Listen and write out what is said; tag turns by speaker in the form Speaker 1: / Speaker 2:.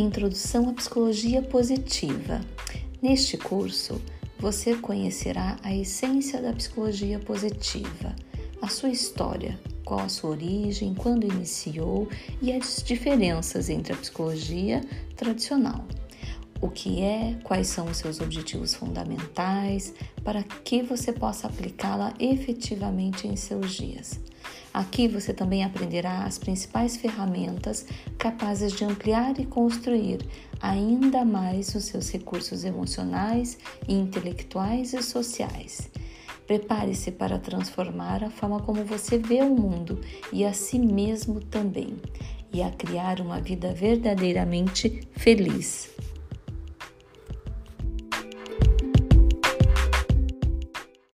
Speaker 1: Introdução à Psicologia Positiva. Neste curso, você conhecerá a essência da psicologia positiva, a sua história, qual a sua origem, quando iniciou e as diferenças entre a psicologia tradicional. O que é, quais são os seus objetivos fundamentais, para que você possa aplicá-la efetivamente em seus dias. Aqui você também aprenderá as principais ferramentas capazes de ampliar e construir ainda mais os seus recursos emocionais, intelectuais e sociais. Prepare-se para transformar a forma como você vê o mundo e a si mesmo também, e a criar uma vida verdadeiramente feliz.